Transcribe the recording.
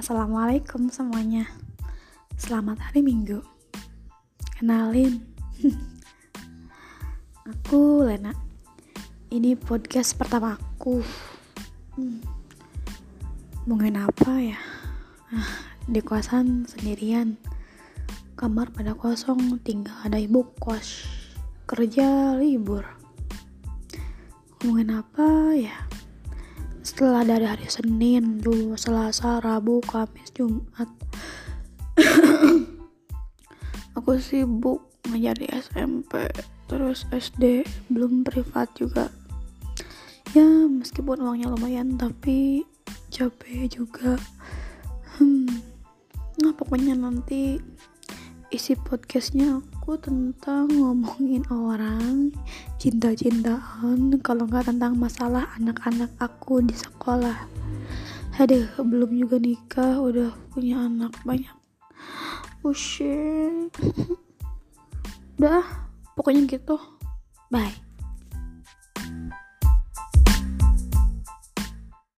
Assalamualaikum semuanya. Selamat hari Minggu. Kenalin. Aku Lena. Ini podcast pertama aku. Hmm. Mungkin apa ya? Ah, Di kosan sendirian. Kamar pada kosong Tinggal ada ibu kos. Kerja libur. Ngomongin apa ya setelah dari hari Senin dulu Selasa Rabu Kamis Jumat. Aku sibuk ngajar di SMP terus SD belum privat juga. Ya meskipun uangnya lumayan tapi capek juga. Hmm nah pokoknya nanti isi podcastnya aku tentang ngomongin orang cinta-cintaan kalau nggak tentang masalah anak-anak aku di sekolah. Aduh belum juga nikah udah punya anak banyak. Oh shit. Udah pokoknya gitu. Bye